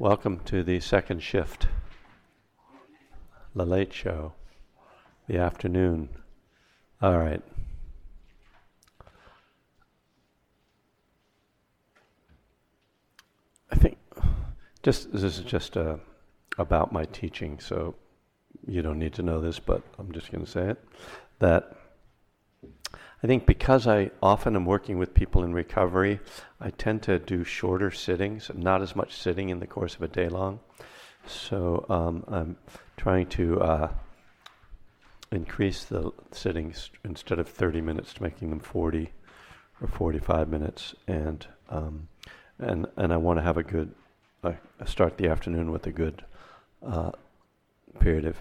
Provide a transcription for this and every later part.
Welcome to the second shift, the late show, the afternoon. All right. I think just this is just uh, about my teaching, so you don't need to know this, but I'm just going to say it. That I think because I often am working with people in recovery, I tend to do shorter sittings, not as much sitting in the course of a day long. So um, I'm trying to uh, increase the sittings instead of 30 minutes to making them 40 or 45 minutes, and um, and and I want to have a good. I start the afternoon with a good uh, period of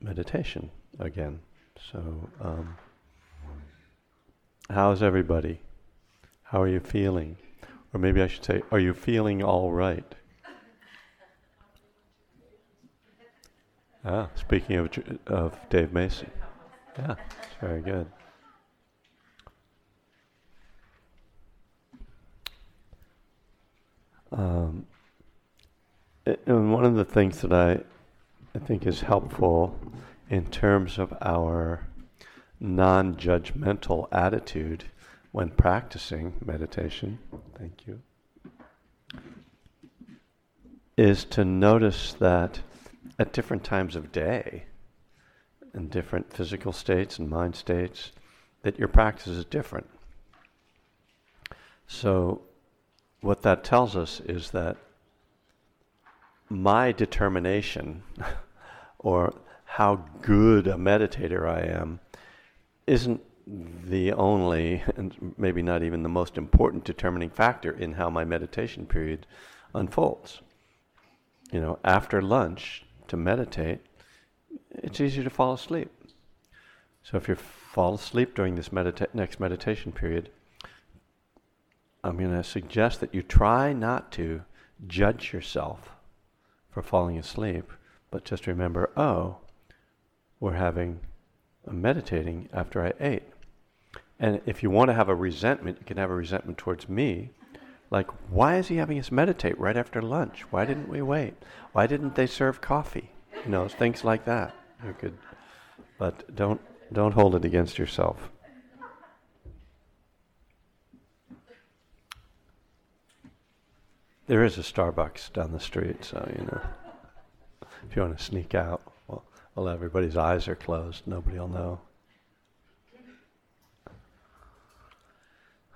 meditation again. So. Um, How's everybody? How are you feeling? Or maybe I should say, are you feeling all right? Ah, speaking of, of Dave Mason. Yeah, very good. Um, and one of the things that I, I think is helpful in terms of our non judgmental attitude when practicing meditation, thank you, is to notice that at different times of day, in different physical states and mind states, that your practice is different. So, what that tells us is that my determination or how good a meditator I am isn't the only, and maybe not even the most important determining factor in how my meditation period unfolds. You know, after lunch to meditate, it's easy to fall asleep. So if you fall asleep during this medita- next meditation period, I'm going to suggest that you try not to judge yourself for falling asleep, but just remember, oh, we're having meditating after I ate. And if you want to have a resentment, you can have a resentment towards me. Like, why is he having us meditate right after lunch? Why didn't we wait? Why didn't they serve coffee? You know, things like that. You could, but don't don't hold it against yourself. There is a Starbucks down the street, so you know, if you want to sneak out. Well, everybody's eyes are closed. Nobody will know.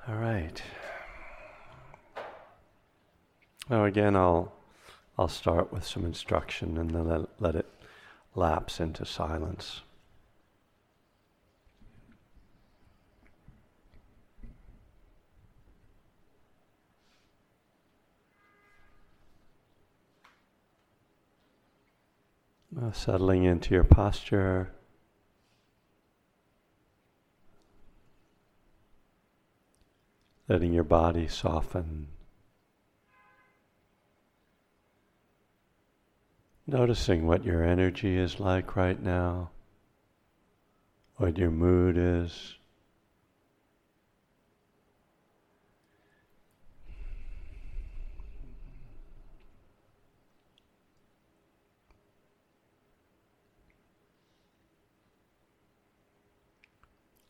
All right. Now again, I'll I'll start with some instruction and then let, let it lapse into silence. Uh, settling into your posture. Letting your body soften. Noticing what your energy is like right now, what your mood is.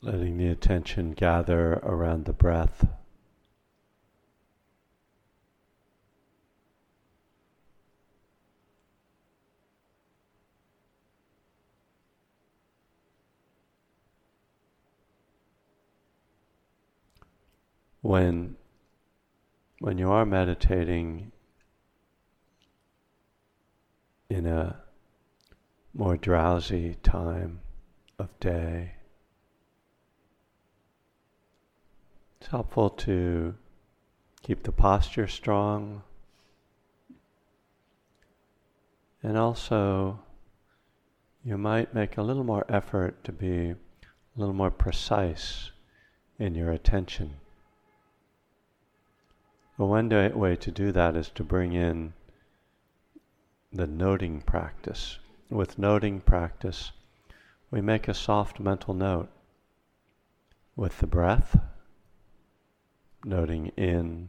Letting the attention gather around the breath. When, when you are meditating in a more drowsy time of day, It's helpful to keep the posture strong and also you might make a little more effort to be a little more precise in your attention. But one way to do that is to bring in the noting practice. With noting practice, we make a soft mental note with the breath noting in,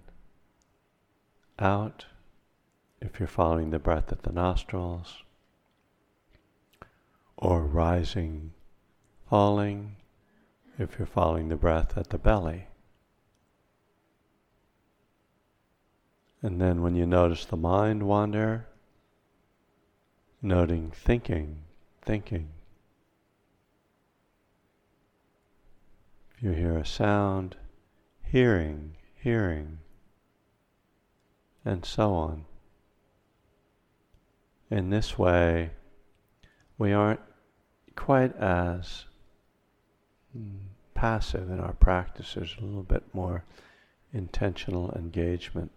out, if you're following the breath at the nostrils, or rising, falling, if you're following the breath at the belly. And then when you notice the mind wander, noting thinking, thinking. If you hear a sound, hearing, hearing, and so on. In this way, we aren't quite as passive in our practice. There's a little bit more intentional engagement.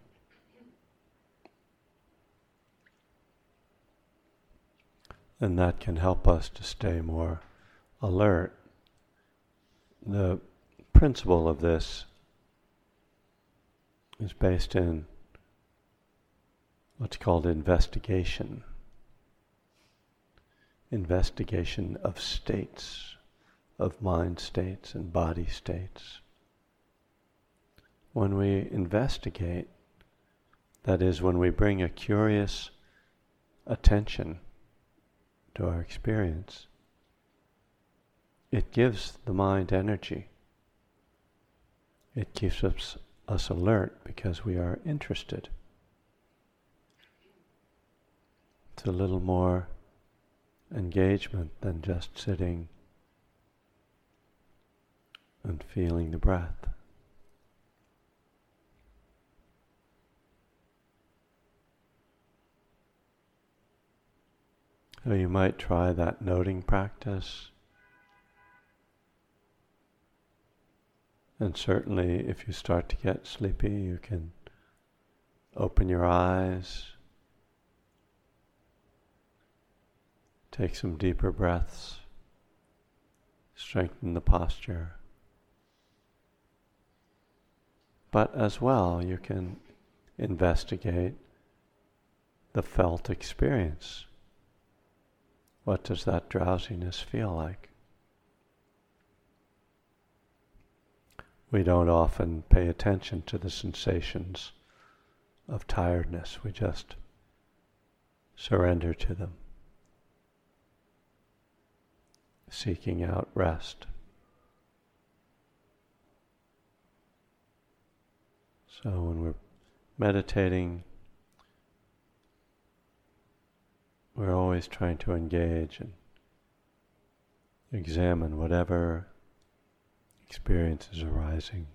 And that can help us to stay more alert. The principle of this is based in what's called investigation. Investigation of states, of mind states and body states. When we investigate, that is, when we bring a curious attention to our experience, it gives the mind energy. It keeps us, us alert because we are interested. It's a little more engagement than just sitting and feeling the breath. So you might try that noting practice. And certainly, if you start to get sleepy, you can open your eyes, take some deeper breaths, strengthen the posture. But as well, you can investigate the felt experience. What does that drowsiness feel like? We don't often pay attention to the sensations of tiredness, we just surrender to them, seeking out rest. So when we're meditating, we're always trying to engage and examine whatever experiences arising.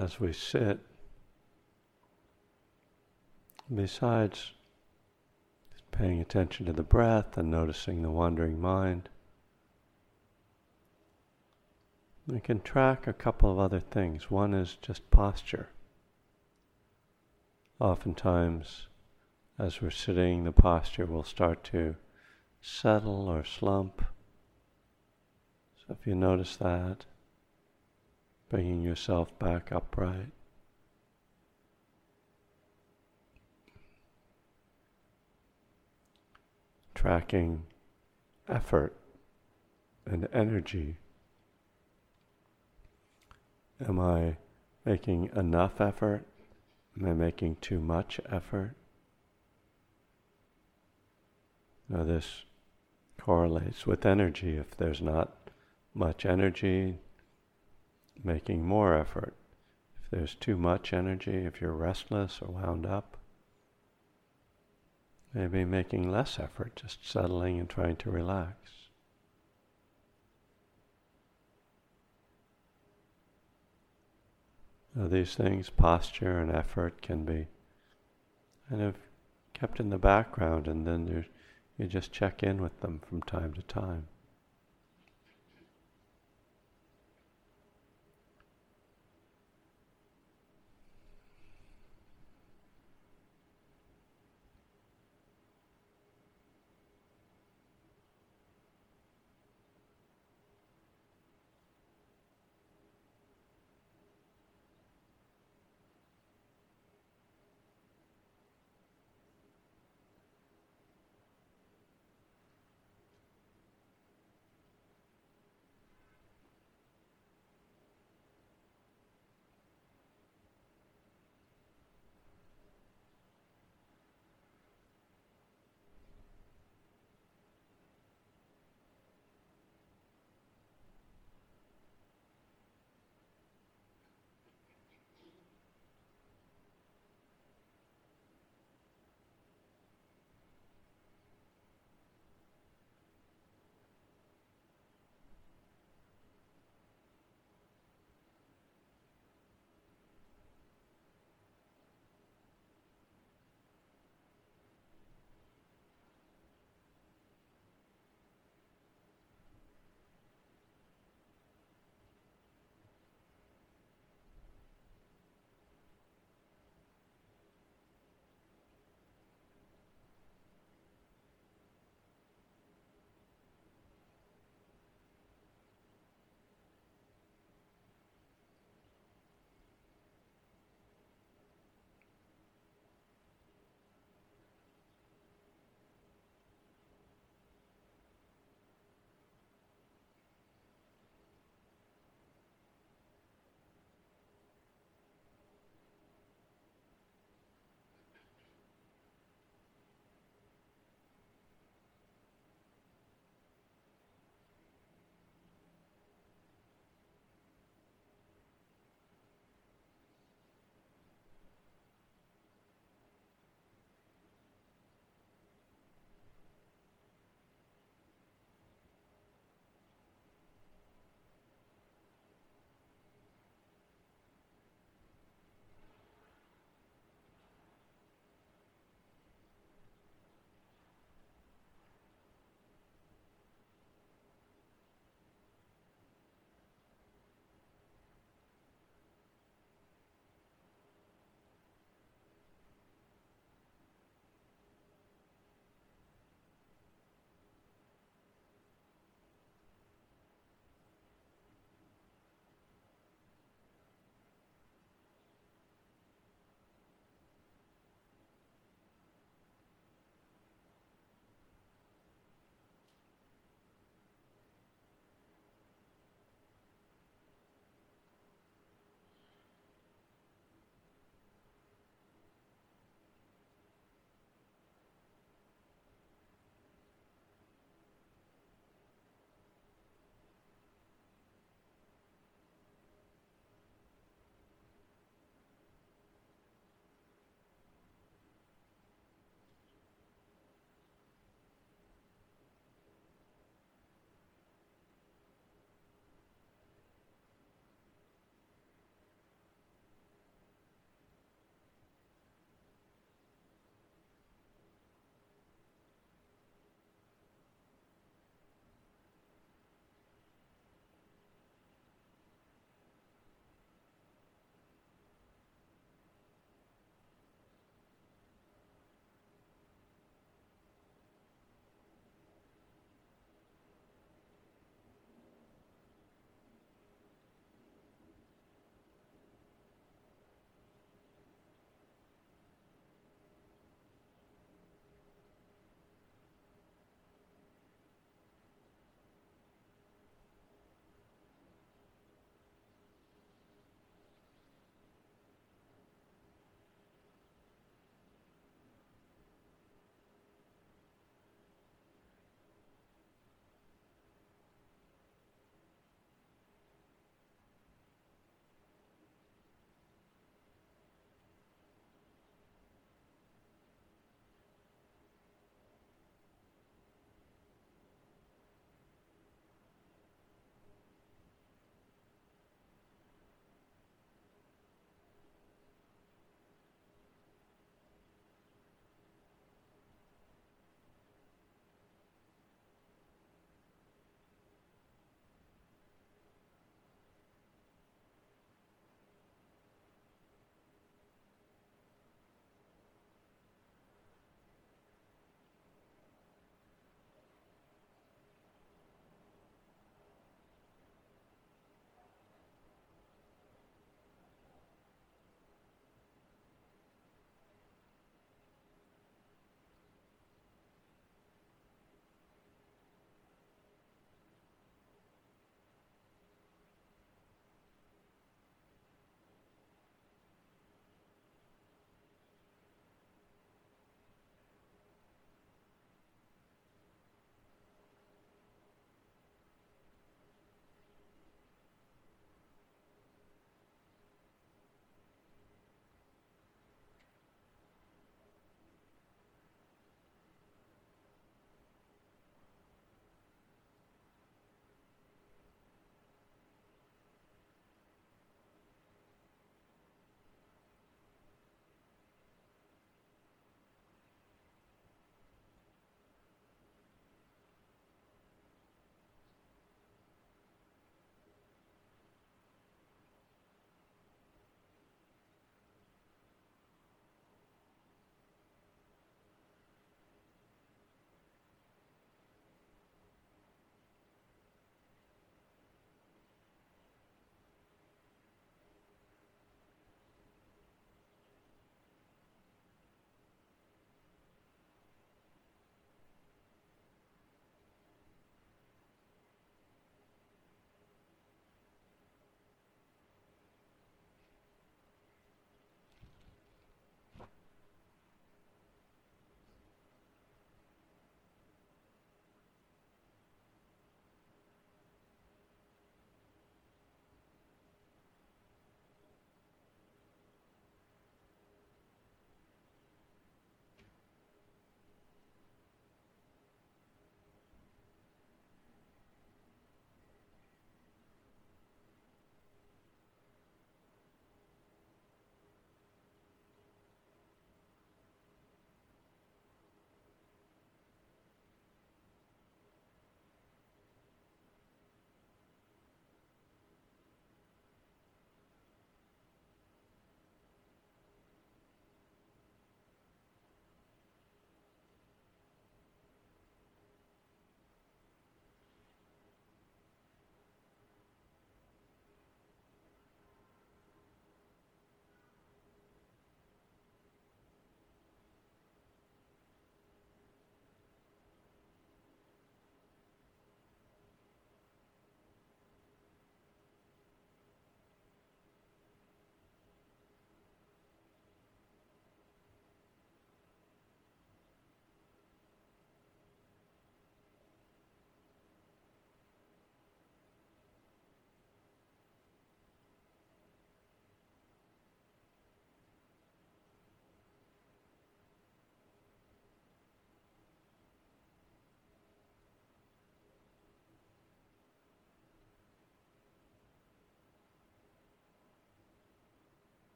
As we sit, besides paying attention to the breath and noticing the wandering mind, we can track a couple of other things. One is just posture. Oftentimes, as we're sitting, the posture will start to settle or slump. So if you notice that, bringing yourself back upright. Tracking effort and energy. Am I making enough effort? Am I making too much effort? Now, this correlates with energy. If there's not much energy, making more effort. If there's too much energy, if you're restless or wound up, maybe making less effort, just settling and trying to relax. Now these things, posture and effort, can be kind of kept in the background, and then you just check in with them from time to time.